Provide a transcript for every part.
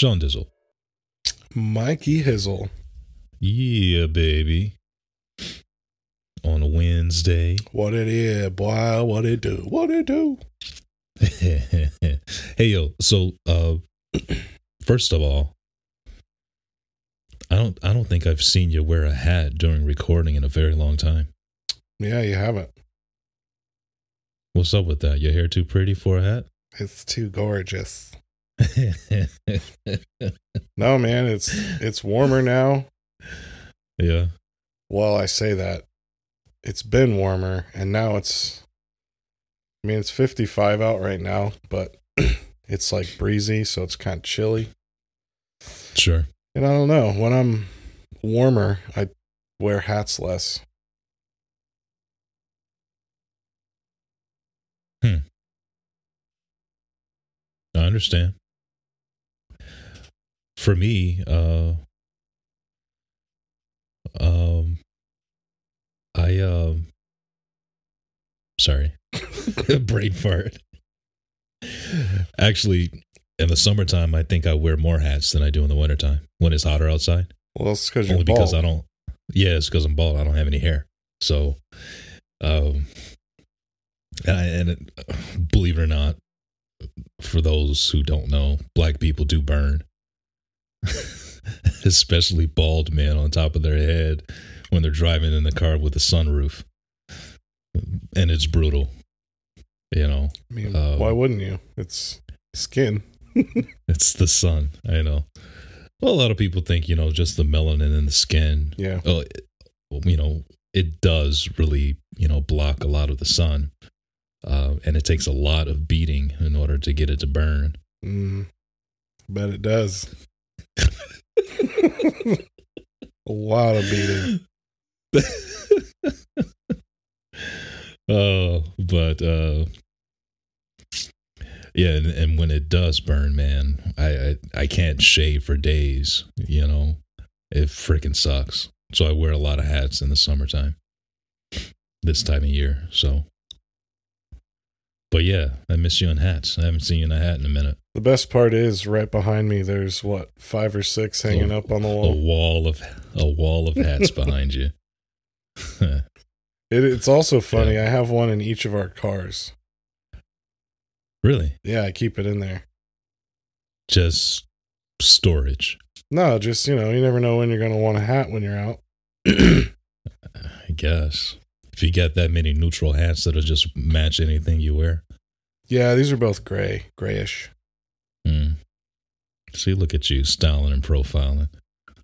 Sean Dizzle. Mikey Hizzle. Yeah, baby. On a Wednesday. What it is, boy, what it do, what it do. hey yo, so uh first of all, I don't I don't think I've seen you wear a hat during recording in a very long time. Yeah, you haven't. What's up with that? Your hair too pretty for a hat? It's too gorgeous. No, man, it's it's warmer now. yeah. Well, I say that. It's been warmer and now it's I mean, it's 55 out right now, but it's like breezy, so it's kind of chilly. Sure. And I don't know, when I'm warmer, I wear hats less. Hmm. I understand. For me, uh um I um sorry. Brain fart. Actually, in the summertime I think I wear more hats than I do in the wintertime when it's hotter outside. Well, it's because you're Only bald. because I don't Yeah, it's because I'm bald. I don't have any hair. So um and, I, and it, believe it or not, for those who don't know, black people do burn. Especially bald men on top of their head when they're driving in the car with the sunroof. And it's brutal. You know, I mean, uh, why wouldn't you? It's skin. it's the sun. I know. Well, a lot of people think, you know, just the melanin in the skin. Yeah. Well, it, you know, it does really, you know, block a lot of the sun. Uh, and it takes a lot of beating in order to get it to burn. Mm, bet it does. A lot of beating. oh, but uh yeah, and, and when it does burn, man, I, I I can't shave for days. You know, it freaking sucks. So I wear a lot of hats in the summertime, this time of year. So, but yeah, I miss you in hats. I haven't seen you in a hat in a minute. The best part is right behind me. There's what five or six hanging Oh, up on the wall. A wall. of a wall of hats behind you. It, it's also funny. I have one in each of our cars. really, Yeah, I keep it in there. just storage. No, just you know, you never know when you're gonna want a hat when you're out. I guess. If you got that many neutral hats that'll just match anything you wear. yeah, these are both gray, grayish. Hmm. See, look at you styling and profiling,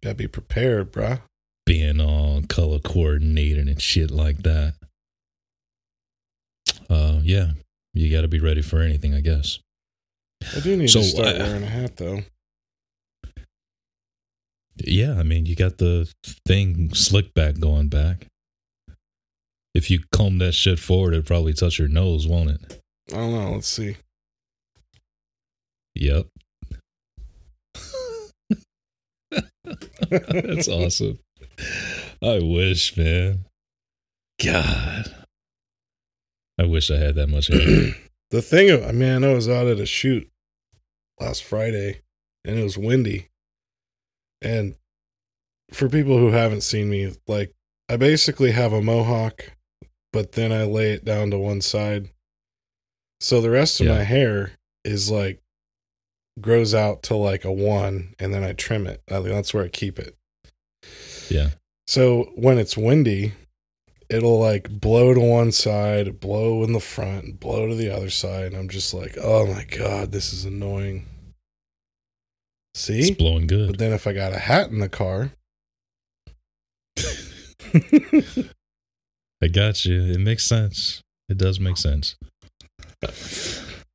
Gotta be prepared, bruh. being all color coordinated and shit like that. Uh, yeah, you got to be ready for anything, I guess. I do need So, to start wearing a hat though. Yeah, I mean, you got the thing slick back going back. If you comb that shit forward, it'd probably touch your nose, won't it? I don't know. Let's see. Yep. That's awesome. I wish, man. God. I wish I had that much hair. the thing, I mean, I know I was out at a shoot last Friday, and it was windy. And for people who haven't seen me, like I basically have a mohawk, but then I lay it down to one side. So the rest of Yeah. my hair is like grows out to like a one, and then I trim it. I, that's where I keep it. Yeah. So when it's windy, it'll like blow to one side, blow in the front, blow to the other side. And I'm just like, oh my God, this is annoying. It's See? blowing good. But then if I got a hat in the car, I got you. It makes sense. It does make sense.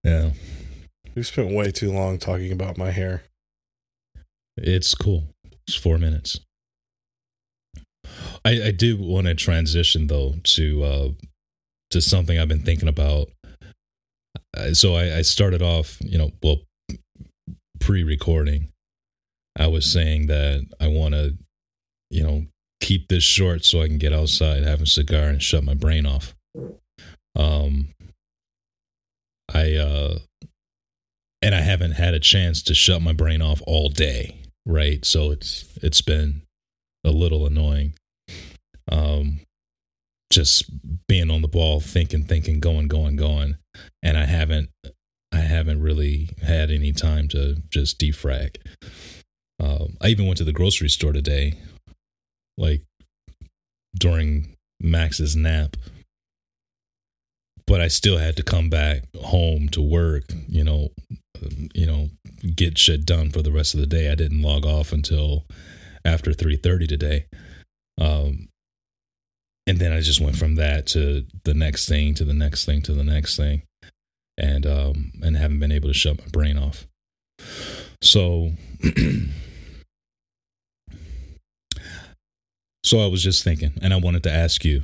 Yeah. We spent way too long talking about my hair. It's cool. It's four minutes. I, I do want to transition though to uh, to something I've been thinking about. Uh, so I, I started off, you know, well, pre-recording. I was saying that I want to, you know, keep this short so I can get outside, have a cigar, and shut my brain off. Um, I uh, and I haven't had a chance to shut my brain off all day, right? So it's it's been a little annoying. Um, just being on the ball, thinking, thinking, going, going, going, and I haven't, I haven't really had any time to just defrag. Um, I even went to the grocery store today, like during Max's nap, but I still had to come back home to work. You know, you know, get shit done for the rest of the day. I didn't log off until after three thirty today. Um, and then I just went from that to the next thing to the next thing to the next thing, and um, and haven't been able to shut my brain off. So, so I was just thinking, and I wanted to ask you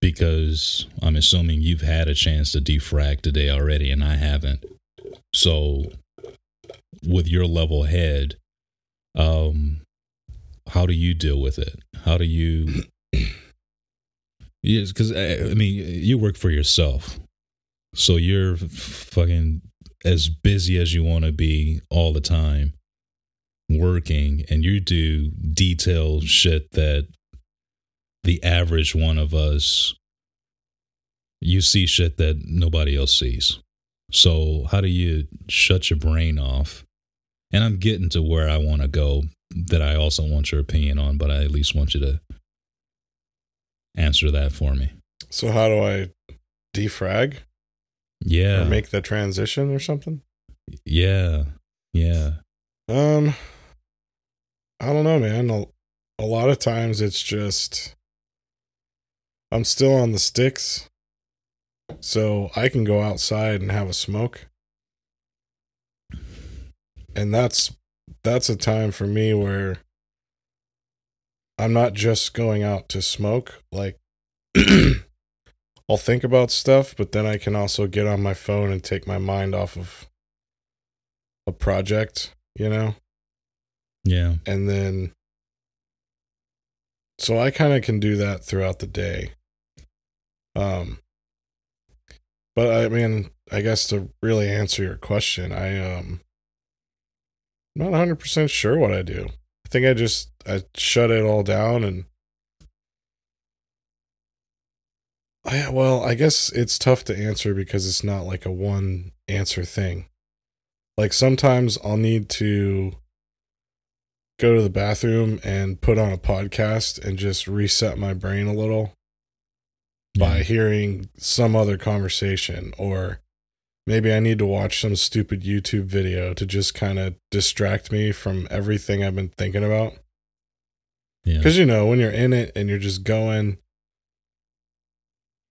because I'm assuming you've had a chance to defrag today already, and I haven't. So, with your level head, um, how do you deal with it? How do you Yes, because I mean, you work for yourself, so you're fucking as busy as you want to be all the time, working, and you do detailed shit that the average one of us, you see shit that nobody else sees. So how do you shut your brain off? And I'm getting to where I want to go that I also want your opinion on, but I at least want you to answer that for me. So how do I defrag? Yeah. Or make the transition or something? Yeah. Yeah. Um I don't know, man. A, a lot of times it's just I'm still on the sticks. So I can go outside and have a smoke. And that's that's a time for me where I'm not just going out to smoke. Like, I'll think about stuff, but then I can also get on my phone and take my mind off of a project, you know? Yeah. And then, so I kind of can do that throughout the day. Um, but I mean, I guess to really answer your question, I, um, I'm not 100% sure what I do I think I just I shut it all down and I well, I guess it's tough to answer because it's not like a one answer thing. Like sometimes I'll need to go to the bathroom and put on a podcast and just reset my brain a little yeah. by hearing some other conversation or maybe I need to watch some stupid YouTube video to just kind of distract me from everything I've been thinking about. Yeah. Because, you know, when you're in it and you're just going,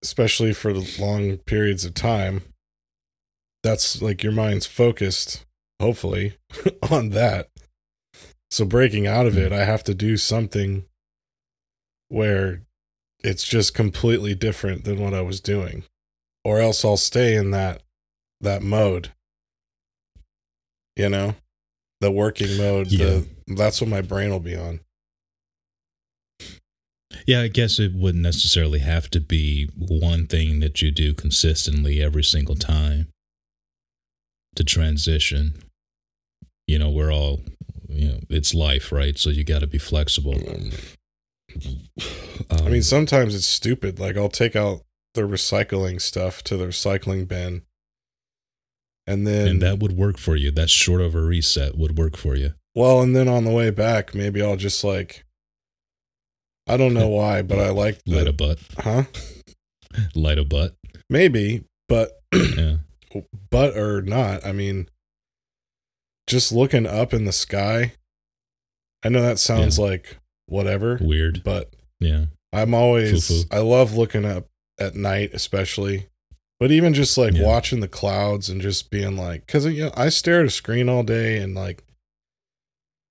especially for long periods of time, that's like your mind's focused, hopefully, on that. So breaking out of hmm. it, I have to do something where it's just completely different than what I was doing. Or else I'll stay in that that mode. You know, the working mode. Yeah. The, that's what my brain will be on. Yeah, I guess it wouldn't necessarily have to be one thing that you do consistently every single time to transition. You know, we're all, you know, it's life, right? So you got to be flexible. Mm. Um, I mean, sometimes it's stupid. Like, I'll take out the recycling stuff to the recycling bin and then and that would work for you. That short of a reset would work for you. Well, and then on the way back, maybe I'll just like I don't know why, but I like the, light a butt. Huh? light a butt. Maybe, but yeah. but or not. I mean just looking up in the sky. I know that sounds yeah. like whatever. Weird. But yeah. I'm always Foo-foo. I love looking up at night especially But even just like Yeah. watching the clouds and just being like, because you know, I stare at a screen all day and like,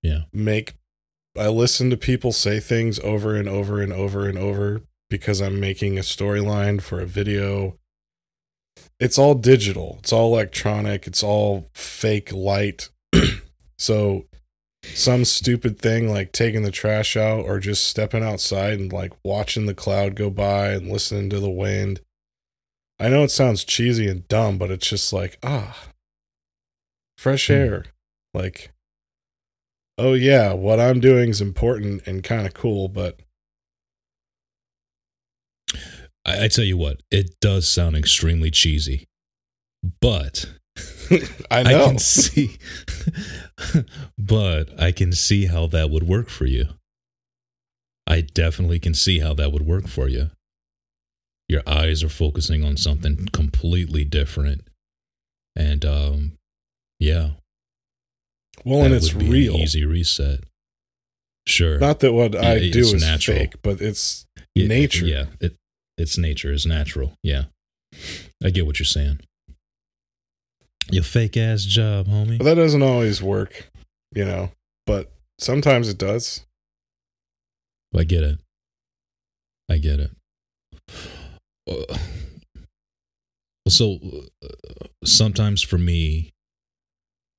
Yeah. make. I listen to people say things over and over and over and over because I'm making a storyline for a video. It's all digital. It's all electronic. It's all fake light. so some stupid thing like taking the trash out or just stepping outside and like watching the cloud go by and listening to the wind. I know it sounds cheesy and dumb, but it's just like, ah, fresh Hmm. air. Like, oh yeah, what I'm doing is important and kind of cool, but I, I tell you what, it does sound extremely cheesy, but I I know. can see, but I can see how that would work for you. I definitely can see how that would work for you. Your eyes are focusing on something completely different, and um, yeah, well, and it's be an real. easy reset. Sure, Not that what I Yeah, do is natural. fake, but it's nature. Yeah, it it's nature. It's natural. Yeah, I get what you're saying. Your fake ass job, homie. but that doesn't always work, you know. But sometimes it does. I get it. I get it. Uh, so uh, sometimes for me,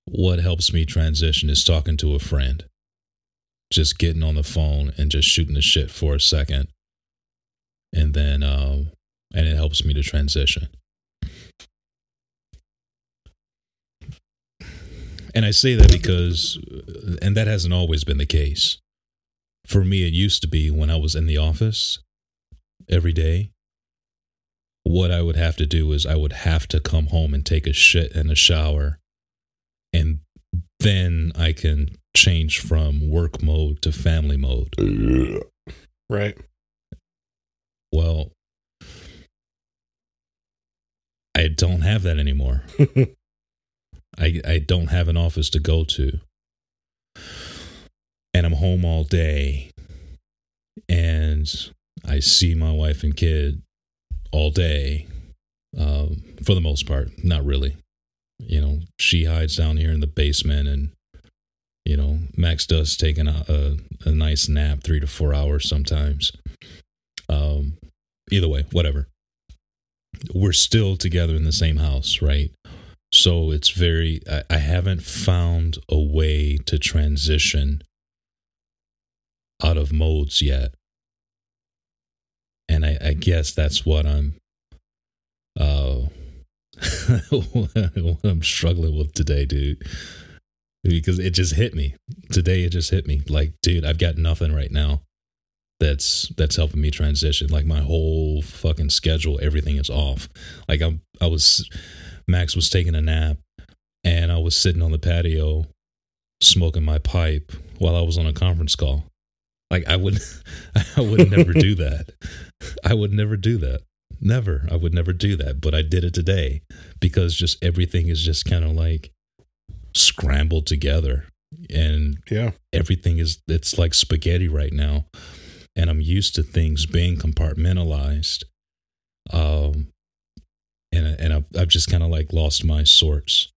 what helps me transition is talking to a friend, just getting on the phone and just shooting the shit for a second, and then um, and it helps me to transition. And I say that because, and that hasn't always been the case. For me, it used to be when I was in the office every day. What I would have to do is I would have to come home and take a shit and a shower. And then I can change from work mode to family mode. Right. Well, I don't have that anymore. I I don't have an office to go to. And I'm home all day. And I see my wife and kid all day. Um, for the most part, not really. You know, she hides down here in the basement and you know, Max does take an, a a nice nap, 3 to 4 hours sometimes. Um either way, whatever. We're still together in the same house, right? So it's very, I, I haven't found a way to transition out of modes yet. And I, I guess that's what I'm, uh, what I'm struggling with today, dude. Because it just hit me today. It just hit me. Like, dude, I've got nothing right now that's that's helping me transition. Like my whole fucking schedule, everything is off. Like I'm, I was, Max was taking a nap, and I was sitting on the patio, smoking my pipe while I was on a conference call. Like I would, I would never do that. I would never do that. Never. I would never do that. But I did it today because just everything is just kind of like scrambled together, and Yeah. everything is it's like spaghetti right now and i'm used to things being compartmentalized um and and i've, I've just kind of like lost my sorts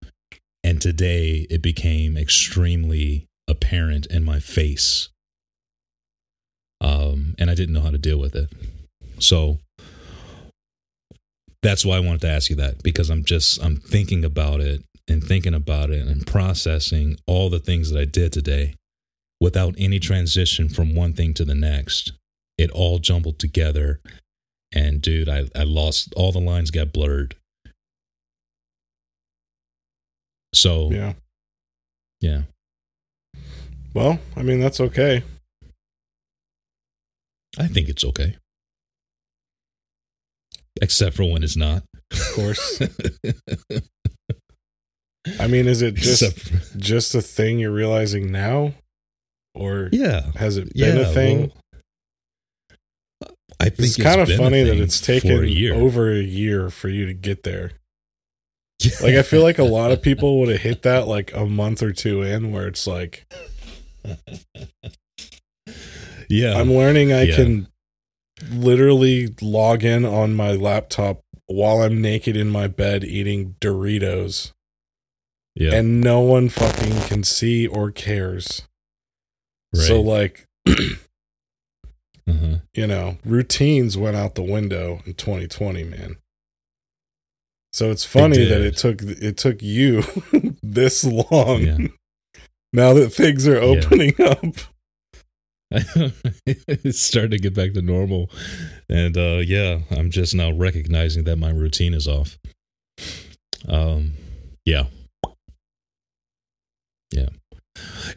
and today it became extremely apparent in my face um and i didn't know how to deal with it so that's why i wanted to ask you that because i'm just i'm thinking about it and thinking about it and processing all the things that i did today without any transition from one thing to the next. It all jumbled together. And dude, I, I lost all the lines got blurred. So yeah. Yeah. Well, I mean, that's okay. I think it's okay. Except for when it's not. Of course. I mean, is it just Except- just a thing you're realizing now, or yeah. has it been Yeah, a thing? well, I think it's kind of funny that it's taken a over a year for you to get there. Like, I feel like a lot of people would have hit that like a month or two in, where it's like, yeah. I'm learning I Yeah. can literally log in on my laptop while I'm naked in my bed eating Doritos Yeah. and no one fucking can see or cares. So like, uh-huh. you know, routines went out the window in 2020, man. So it's funny that it took it took you this long Yeah. now that things are Yeah. opening up. it's starting to get back to normal. And uh yeah, I'm just now recognizing that my routine is off. Um yeah. Yeah.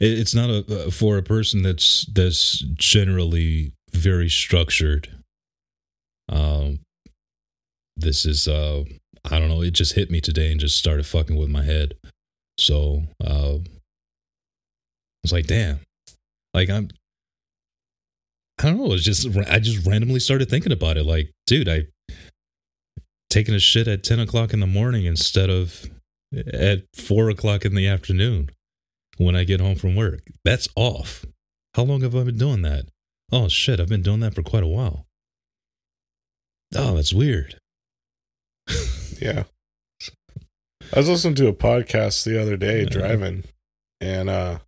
It, it's not a uh, for a person that's that's generally very structured. Um this is uh I don't know, it just hit me today and just started fucking with my head. So, uh I was like, damn. Like I'm I don't know. It's just I just randomly started thinking about it. Like, dude, I taking a shit at ten o'clock in the morning instead of at four o'clock in the afternoon when I get home from work. That's off. How long have I been doing that? Oh shit, I've been doing that for quite a while. Oh, that's weird. Yeah. I was listening to a podcast the other day driving and uh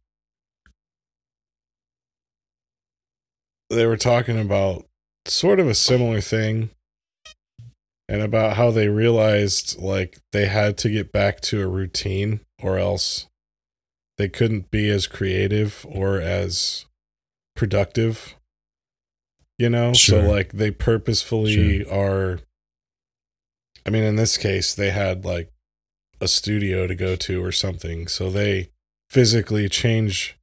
they were talking about sort of a similar thing and about how they realized like they had to get back to a routine or else they couldn't be as creative or as productive you know? So like they purposefully are i mean in this case they had like a studio to go to or something. So they physically change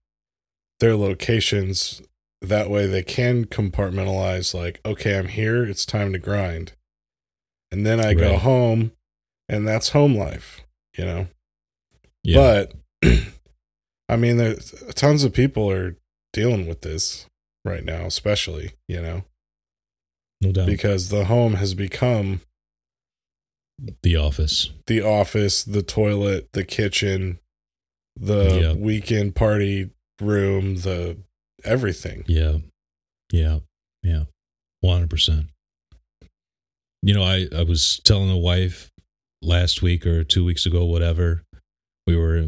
their locations. That way they can compartmentalize like okay i'm here it's time to grind. And then i go home and that's home life you know? Yeah. but i mean there's tons of people are dealing with this right now especially you know no doubt. because the home has become the office. the office the toilet the kitchen the Yeah. weekend party room the everything Yeah. Yeah. Yeah. 100%. You know, I, I was telling the wife last week or two weeks ago, whatever, we were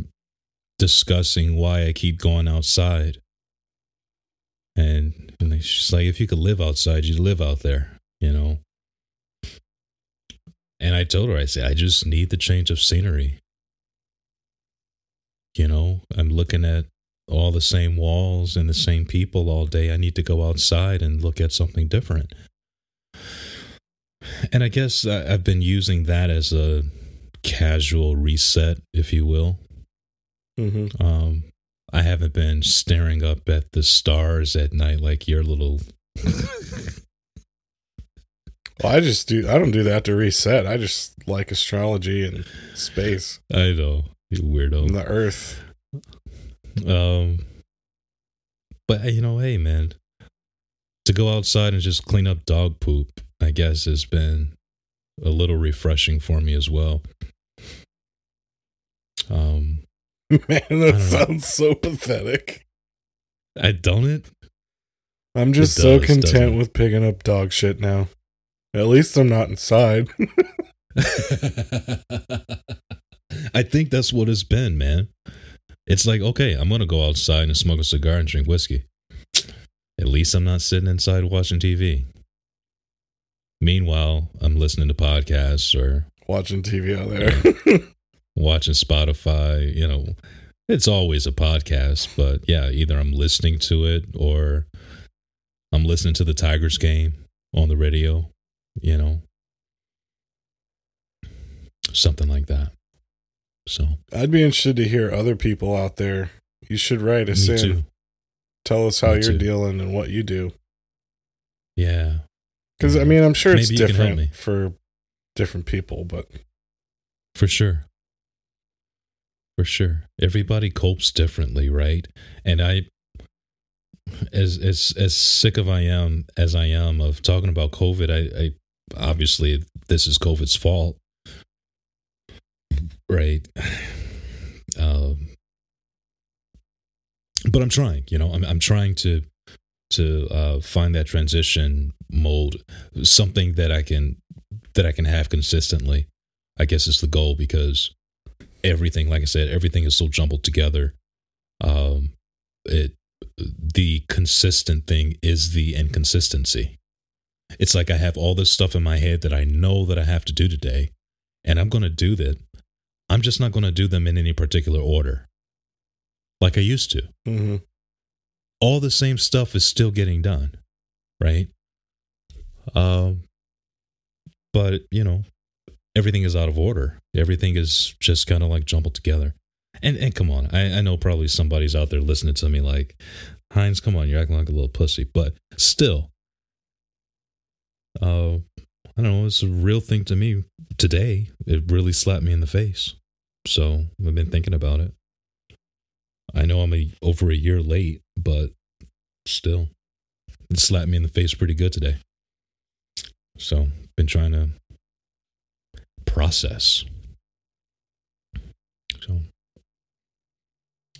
discussing why I keep going outside. And, and she's like, if you could live outside, you'd live out there, you know? And I told her, I said, I just need the change of scenery. You know, I'm looking at all the same walls and the same people all day. I need to go outside and look at something different. And I guess I've been using that as a casual reset, if you will. hmm Um, I haven't been staring up at the stars at night like your little. well i just do i don't do that to reset i just like astrology and space I know, you weirdo. and the earth Um, but you know, hey man, to go outside and just clean up dog poop, I guess has been a little refreshing for me as well. Um, man that sounds so pathetic I don't it. i'm just It so does, content with picking up dog shit now at least i'm not inside I think that's what it's been, man. It's like, okay, I'm gonna go outside and smoke a cigar and drink whiskey. At least I'm not sitting inside watching TV. Meanwhile, I'm listening to podcasts or watching tv out there watching Spotify. You know, it's always a podcast, but yeah, either I'm listening to it or I'm listening to the Tigers game on the radio, you know, something like that. So, I'd be interested to hear other people out there. You should write us in. too. Tell us how Me you're too. dealing and what you do. Yeah. Because I mean, I'm sure it's Maybe you can help me. different for different people, but For sure. For sure. Everybody copes differently, right? And I as as as sick of I am as I am of talking about COVID, I, I obviously this is COVID's fault. Right. Um but I'm trying, you know, I'm I'm trying to to uh, find that transition mold, something that I can that I can have consistently. I guess is the goal because everything, like I said, everything is so jumbled together. Um, it the consistent thing is the inconsistency. It's like I have all this stuff in my head that I know that I have to do today, and I'm going to do that. I'm just not going to do them in any particular order, like I used to. Mm-hmm. All the same stuff is still getting done, right? Um, but you know, everything is out of order. Everything is just kind of like jumbled together. And and come on, I, I know probably somebody's out there listening to me like, Heinz, come on, you're acting like a little pussy. But still, uh, I don't know, it's a real thing to me today. It really slapped me in the face. So I've been thinking about it. I know I'm a, over a year late, but still, it slapped me in the face pretty good today. So been trying to process. So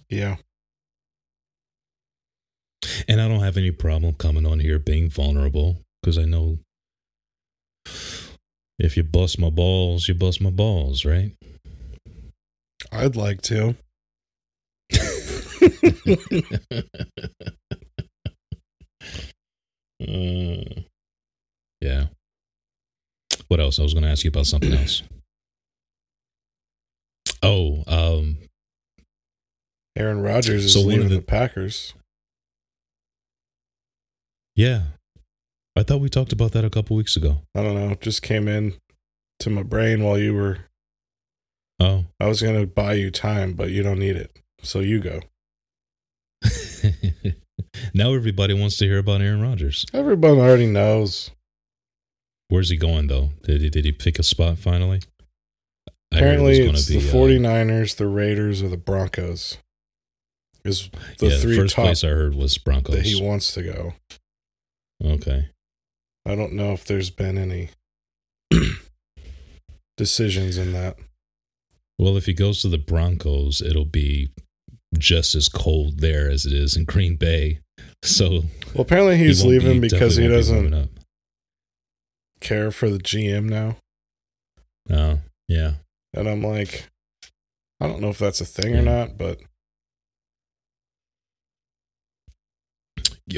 Yeah. And I don't have any problem coming on here being vulnerable because I know if you bust my balls, you bust my balls, right? I'd like to. Uh, yeah. What else? I was going to ask you about something else. Oh, um, Aaron Rodgers is So one of leaving the- the Packers. yeah. I thought we talked about that a couple weeks ago. I don't know. it Just came in to my brain while you were. Oh. I was gonna buy you time, but you don't need it. So you go. now everybody wants to hear about Aaron Rodgers. Everyone already knows. Where's he going though? Did he did he pick a spot finally? Apparently, it's the be, uh, 49ers, the Raiders, or the Broncos. Is the yeah, three the first top place I heard was Broncos. that he wants to go. okay. I don't know if there's been any decisions in that. Well, if he goes to the Broncos, it'll be just as cold there as it is in Green Bay. So Well, apparently he's be- leaving because he be doesn't care for the GM now. Oh, yeah. And I'm like, I don't know if that's a thing or not, but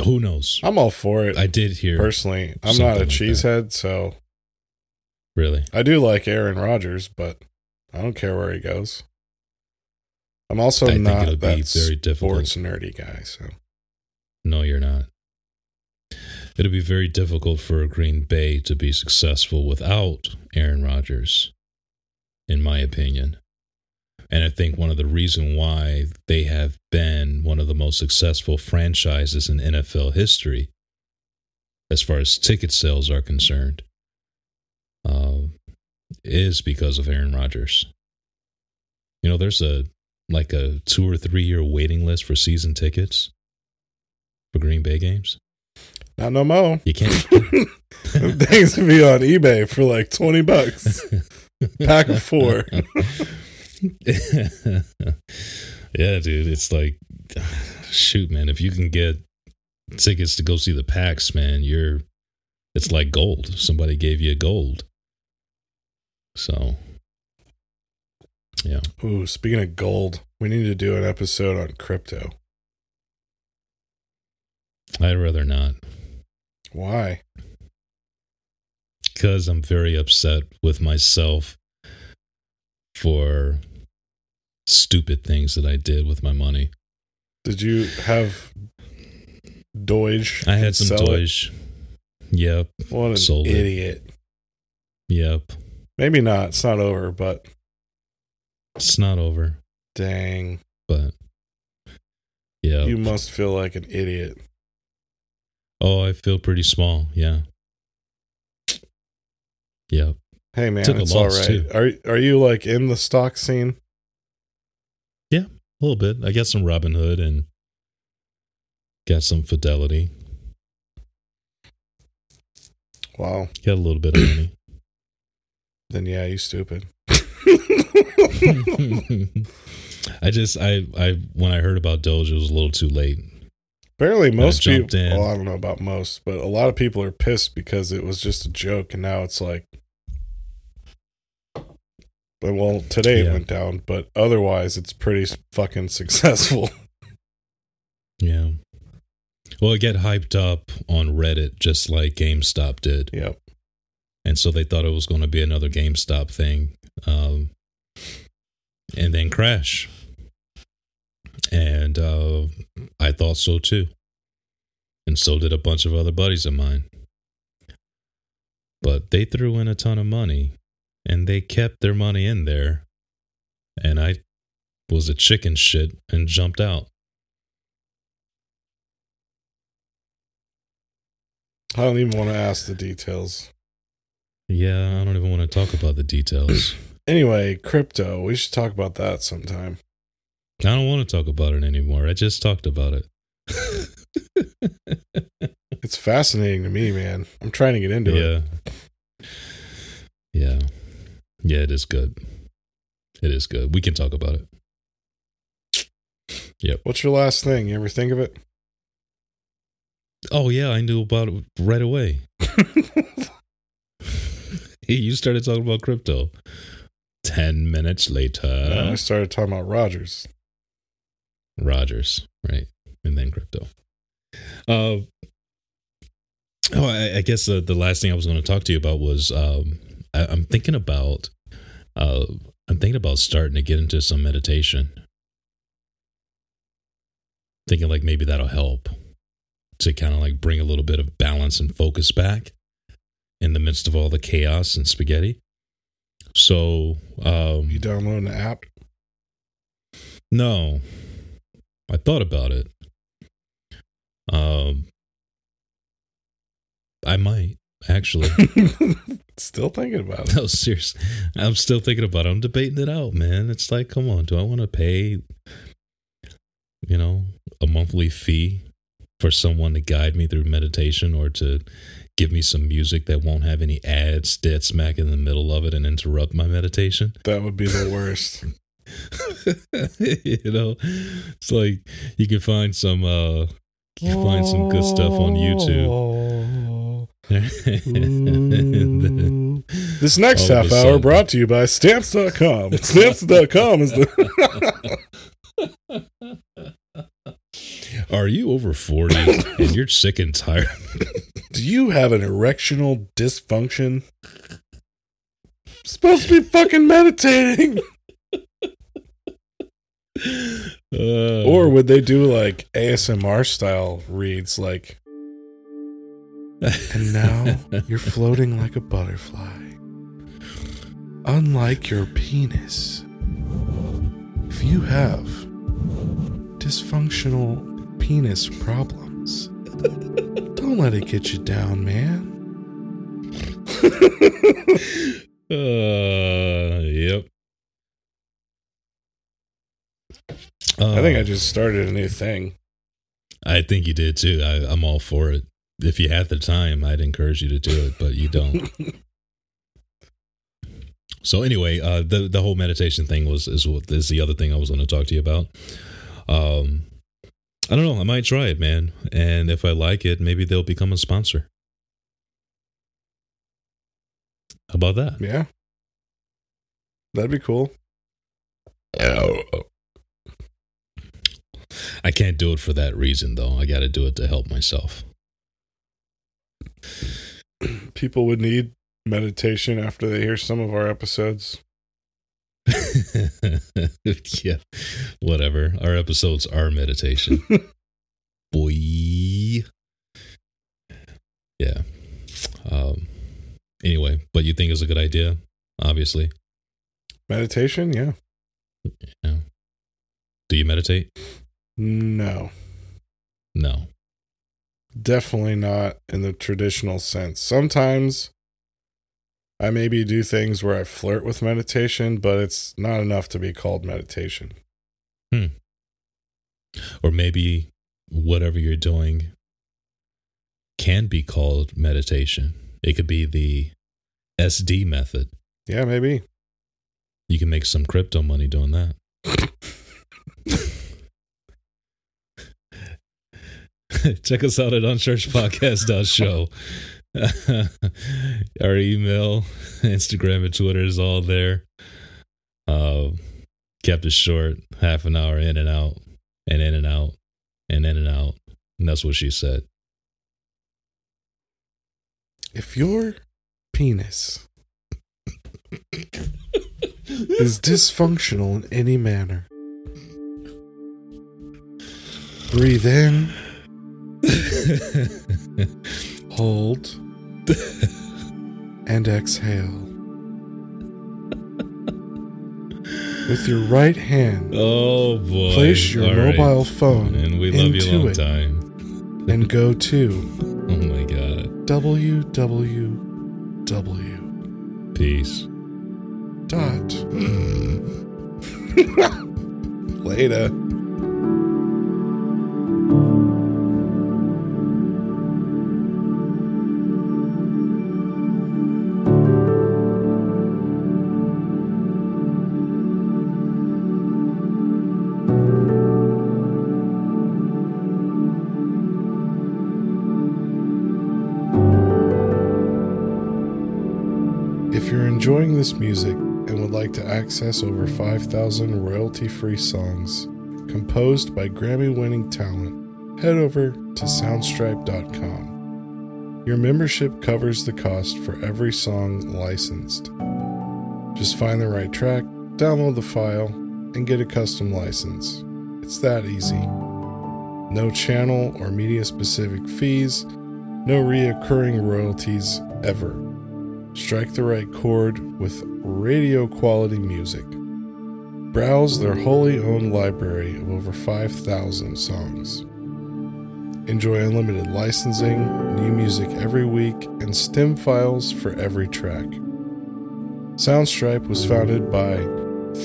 Who knows? I'm all for it. I did hear Personally, I'm not a like that. cheesehead, so really. I do like Aaron Rodgers, but I don't care where he goes. I'm also I not that very difficult. sports nerdy guy, so No, you're not. It'll be very difficult for Green Bay to be successful without Aaron Rodgers, in my opinion. And I think one of the reason why they have been one of the most successful franchises in NFL history, as far as ticket sales are concerned, uh, is because of Aaron Rodgers. You know, there's a like a two or three year waiting list for season tickets for Green Bay games. Not no mo. You can't. Things to be on eBay for like twenty bucks. Pack of four. yeah, dude. It's like, shoot, man. If you can get tickets to go see the Packs, man, you're. It's like gold. Somebody gave you gold. So, yeah. Ooh, speaking of gold, we need to do an episode on crypto. I'd rather not Why? because I'm very upset with myself for stupid things that I did with my money. Did you have Doge? I had some sell it? Yep. What an Sold it. idiot. Yep. Maybe not. It's not over, but It's not over, dang. but yeah. You must feel like an idiot. Oh, I feel pretty small. Yeah. Yep. Hey man, Took it's all right. too. Are are you like in the stock scene? Yeah, a little bit. I got some Robinhood and got some Fidelity. Wow. Got a little bit of money. Then yeah, you stupid. I just I I when I heard about Doge, it was a little too late. Apparently, most people. in. Well, I don't know about most, but a lot of people are pissed because it was just a joke, and now it's like Well, today it went down, but otherwise it's pretty fucking successful. Yeah. Well, it get hyped up on Reddit just like GameStop did. yep. and so they thought it was going to be another GameStop thing, um, and then crash. And uh, I thought so too, and so did a bunch of other buddies of mine. But they threw in a ton of money, and they kept their money in there, and I was a chicken shit and jumped out. I don't even want to ask the details. Yeah, I don't even want to talk about the details. Anyway, crypto. We should talk about that sometime. I don't want to talk about it anymore. I just talked about it. It's fascinating to me, man. I'm trying to get into it. yeah. Yeah. Yeah, it is good. It is good. We can talk about it. Yep. What's your last thing? You ever think of it? Oh, yeah, I knew about it right away. you started talking about crypto. 10 minutes later. I started talking about Rodgers. Rodgers, right? And then crypto. Uh, oh, I, I guess the, the last thing I was going to talk to you about was um, I, I'm thinking about uh, I'm thinking about starting to get into some meditation. Thinking like maybe that'll help to kind of like bring a little bit of balance and focus back in the midst of all the chaos and spaghetti. So, um, You download an app? no, I thought about it. Um, I might actually. Still thinking about it. no, serious. I'm still thinking about it. I'm debating it out, man. It's like, come on, do I want to pay, you know, a monthly fee for someone to guide me through meditation or to give me some music that won't have any ads dead smack in the middle of it and interrupt my meditation? That would be the worst. you know, it's like you can find some uh you can find some good stuff on YouTube. Ooh. this next half a hour sudden. brought to you by stamps.com. Stamps.com is the Are you over 40 and you're sick and tired? Do you have an erectional dysfunction? Supposed to be fucking meditating. Uh, Or would they do like ASMR style reads like And now you're floating like a butterfly. Unlike your penis. If you have dysfunctional penis problems, don't let it get you down, man. uh, yep. I think I Uh, just started a new thing. I think you did too. I, I'm all for it. If you had the time, I'd encourage you to do it, but you don't. so anyway, uh, the the whole meditation thing was is what is the other thing I was going to talk to you about. Um, I don't know. I might try it, man, and if I like it, maybe they'll become a sponsor. How about that? Yeah. That'd be cool. I can't do it for that reason, though. I got to do it to help myself. People would need meditation after they hear some of our episodes. yeah, whatever. Our episodes are meditation. Boy. Yeah. Um. Anyway, but you think it's a good idea? Obviously. Meditation? Yeah. Yeah. Do you meditate? No. No. Definitely not in the traditional sense. Sometimes I maybe do things where I flirt with meditation, but it's not enough to be called meditation. Hmm. Or maybe whatever you're doing can be called meditation. It could be the SD method. Yeah, maybe. You can make some crypto money doing that. Check us out at unchurchpodcast.show. Our email, Instagram, and Twitter is all there. Uh, kept it short, half an hour in and out, and in and out, and in and out. And that's what she said. If your penis is dysfunctional in any manner, breathe in, hold, and exhale. With your right hand, oh boy! place your All right. mobile phone and we love you into long it. time. and go to Oh my god! www Peace. dot mm. later. Enjoying this music and would like to access over 5,000 royalty free songs composed by Grammy winning talent, head over to soundstripe.com. Your membership covers the cost for every song licensed. Just find the right track, download the file, and get a custom license. It's that easy. No channel or media specific fees, no reoccurring royalties ever. Strike the right chord with radio quality music. Browse their wholly owned library of over 5,000 songs. Enjoy unlimited licensing, new music every week, and stem files for every track. Soundstripe was founded by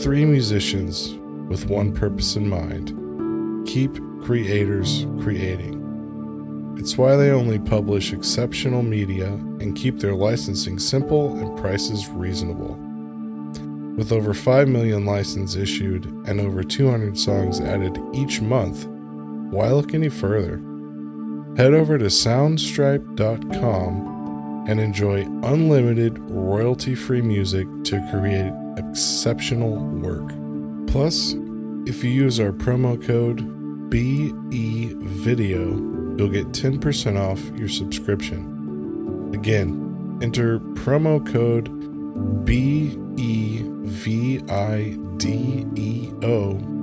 three musicians with one purpose in mind keep creators creating. It's why they only publish exceptional media and keep their licensing simple and prices reasonable. With over 5 million licenses issued and over 200 songs added each month, why look any further? Head over to soundstripe.com and enjoy unlimited royalty free music to create exceptional work. Plus, if you use our promo code BEVIDEO, you'll get 10% off your subscription. Again, enter promo code BEVIDEO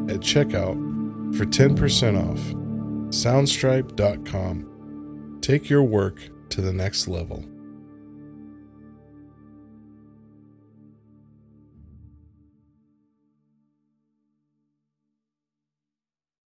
at checkout for 10% off. Soundstripe.com. Take your work to the next level.